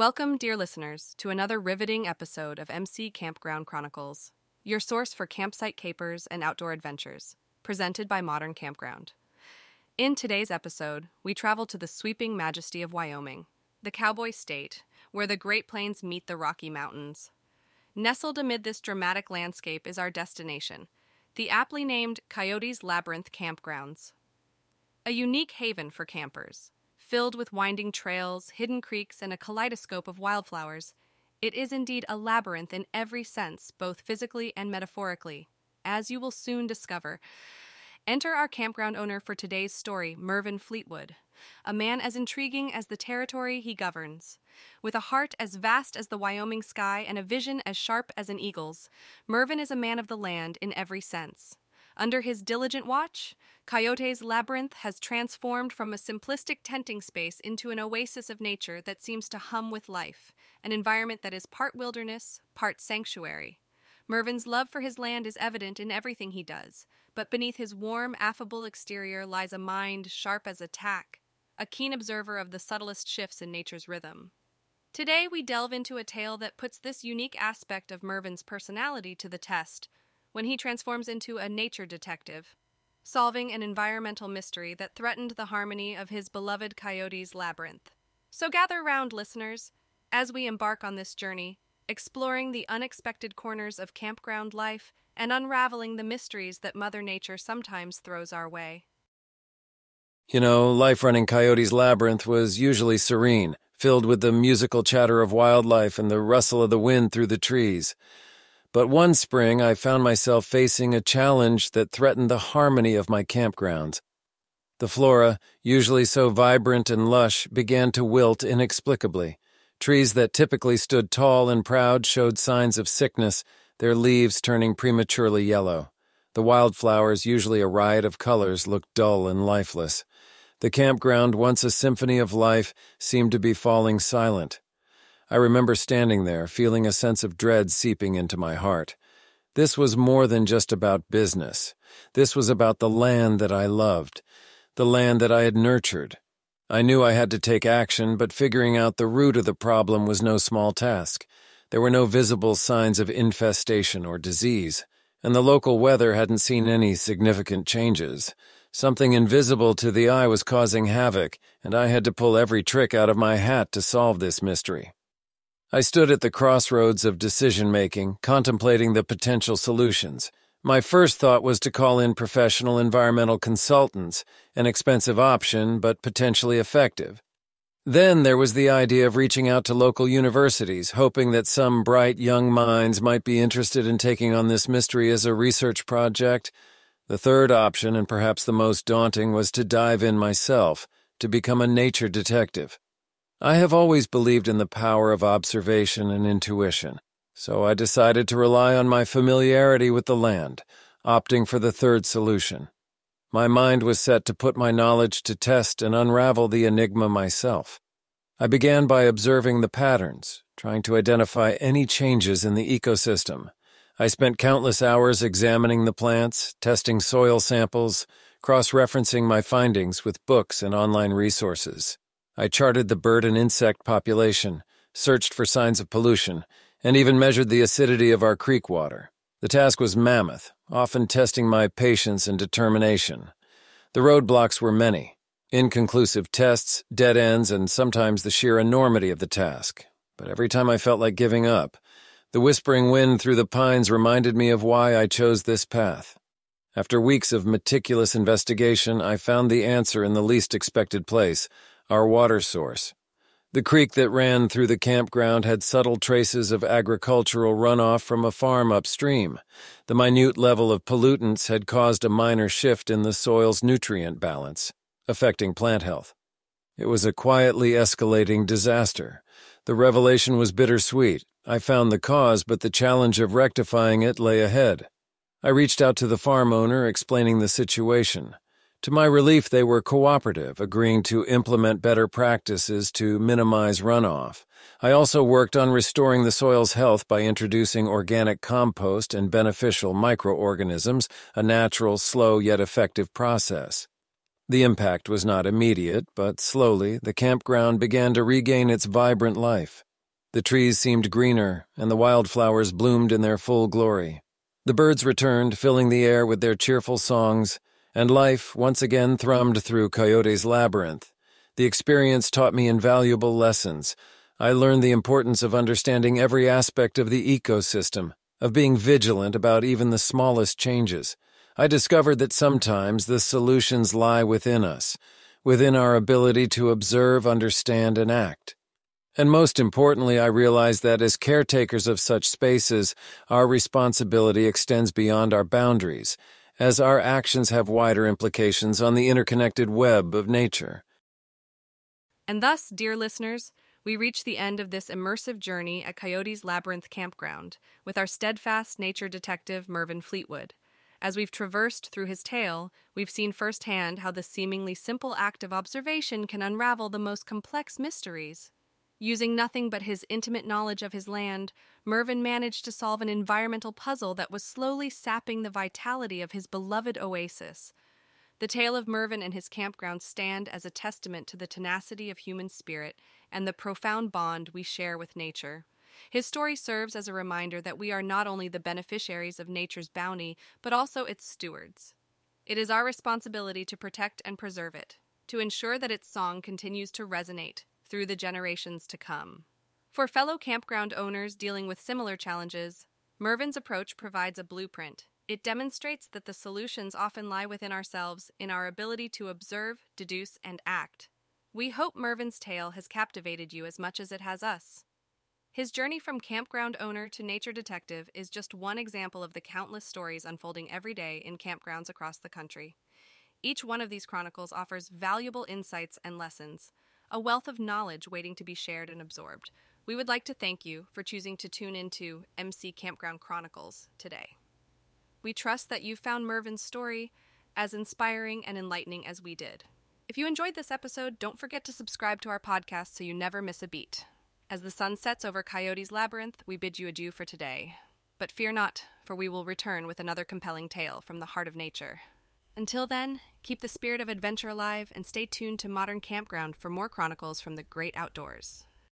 Welcome, dear listeners, to another riveting episode of MC Campground Chronicles, your source for campsite capers and outdoor adventures, presented by Modern Campground. In today's episode, we travel to the sweeping majesty of Wyoming, the cowboy state, where the Great Plains meet the Rocky Mountains. Nestled amid this dramatic landscape is our destination, the aptly named Coyotes Labyrinth Campgrounds. A unique haven for campers Filled with winding trails, hidden creeks, and a kaleidoscope of wildflowers, it is indeed a labyrinth in every sense, both physically and metaphorically, as you will soon discover. Enter our campground owner for today's story, Mervin Fleetwood, a man as intriguing as the territory he governs. With a heart as vast as the Wyoming sky and a vision as sharp as an eagle's, Mervin is a man of the land in every sense. Under his diligent watch, Coyotes Labyrinth has transformed from a simplistic tenting space into an oasis of nature that seems to hum with life, an environment that is part wilderness, part sanctuary. Mervin's love for his land is evident in everything he does, but beneath his warm, affable exterior lies a mind sharp as a tack, a keen observer of the subtlest shifts in nature's rhythm. Today, we delve into a tale that puts this unique aspect of Mervin's personality to the test when he transforms into a nature detective, solving an environmental mystery that threatened the harmony of his beloved Coyotes labyrinth. So gather round, listeners, as we embark on this journey, exploring the unexpected corners of campground life and unraveling the mysteries that Mother Nature sometimes throws our way. You know, life running Coyotes Labyrinth was usually serene, filled with the musical chatter of wildlife and the rustle of the wind through the trees. But one spring, I found myself facing a challenge that threatened the harmony of my campgrounds. The flora, usually so vibrant and lush, began to wilt inexplicably. Trees that typically stood tall and proud showed signs of sickness, their leaves turning prematurely yellow. The wildflowers, usually a riot of colors, looked dull and lifeless. The campground, once a symphony of life, seemed to be falling silent. I remember standing there, feeling a sense of dread seeping into my heart. This was more than just about business. This was about the land that I loved, the land that I had nurtured. I knew I had to take action, but figuring out the root of the problem was no small task. There were no visible signs of infestation or disease, and the local weather hadn't seen any significant changes. Something invisible to the eye was causing havoc, and I had to pull every trick out of my hat to solve this mystery. I stood at the crossroads of decision making, contemplating the potential solutions. My first thought was to call in professional environmental consultants, an expensive option, but potentially effective. Then there was the idea of reaching out to local universities, hoping that some bright young minds might be interested in taking on this mystery as a research project. The third option, and perhaps the most daunting, was to dive in myself, to become a nature detective. I have always believed in the power of observation and intuition, so I decided to rely on my familiarity with the land, opting for the third solution. My mind was set to put my knowledge to test and unravel the enigma myself. I began by observing the patterns, trying to identify any changes in the ecosystem. I spent countless hours examining the plants, testing soil samples, cross referencing my findings with books and online resources. I charted the bird and insect population, searched for signs of pollution, and even measured the acidity of our creek water. The task was mammoth, often testing my patience and determination. The roadblocks were many inconclusive tests, dead ends, and sometimes the sheer enormity of the task. But every time I felt like giving up, the whispering wind through the pines reminded me of why I chose this path. After weeks of meticulous investigation, I found the answer in the least expected place our water source. The creek that ran through the campground had subtle traces of agricultural runoff from a farm upstream. The minute level of pollutants had caused a minor shift in the soil's nutrient balance, affecting plant health. It was a quietly escalating disaster. The revelation was bittersweet. I found the cause, but the challenge of rectifying it lay ahead. I reached out to the farm owner, explaining the situation. To my relief, they were cooperative, agreeing to implement better practices to minimize runoff. I also worked on restoring the soil's health by introducing organic compost and beneficial microorganisms, a natural, slow yet effective process. The impact was not immediate, but slowly the campground began to regain its vibrant life. The trees seemed greener, and the wildflowers bloomed in their full glory. The birds returned, filling the air with their cheerful songs, and life once again thrummed through Coyote's labyrinth. The experience taught me invaluable lessons. I learned the importance of understanding every aspect of the ecosystem, of being vigilant about even the smallest changes. I discovered that sometimes the solutions lie within us, within our ability to observe, understand, and act. And most importantly, I realized that as caretakers of such spaces, our responsibility extends beyond our boundaries, as our actions have wider implications on the interconnected web of nature. And thus, dear listeners, we reach the end of this immersive journey at Coyote's Labyrinth Campground with our steadfast nature detective, Mervin Fleetwood. As we've traversed through his tale, we've seen firsthand how the seemingly simple act of observation can unravel the most complex mysteries. Using nothing but his intimate knowledge of his land, Mervin managed to solve an environmental puzzle that was slowly sapping the vitality of his beloved oasis. The tale of Mervin and his campground stand as a testament to the tenacity of human spirit and the profound bond we share with nature. His story serves as a reminder that we are not only the beneficiaries of nature's bounty, but also its stewards. It is our responsibility to protect and preserve it, to ensure that its song continues to resonate through the generations to come. For fellow campground owners dealing with similar challenges, Mervin's approach provides a blueprint. It demonstrates that the solutions often lie within ourselves in our ability to observe, deduce, and act. We hope Mervin's tale has captivated you as much as it has us. His journey from campground owner to nature detective is just one example of the countless stories unfolding every day in campgrounds across the country. Each one of these chronicles offers valuable insights and lessons, a wealth of knowledge waiting to be shared and absorbed. We would like to thank you for choosing to tune into MC Campground Chronicles today. We trust that you found Mervin's story as inspiring and enlightening as we did. If you enjoyed this episode, don't forget to subscribe to our podcast so you never miss a beat. As the sun sets over Coyote's Labyrinth, we bid you adieu for today. But fear not, for we will return with another compelling tale from the heart of nature. Until then, keep the spirit of adventure alive and stay tuned to Modern Campground for more chronicles from the great outdoors.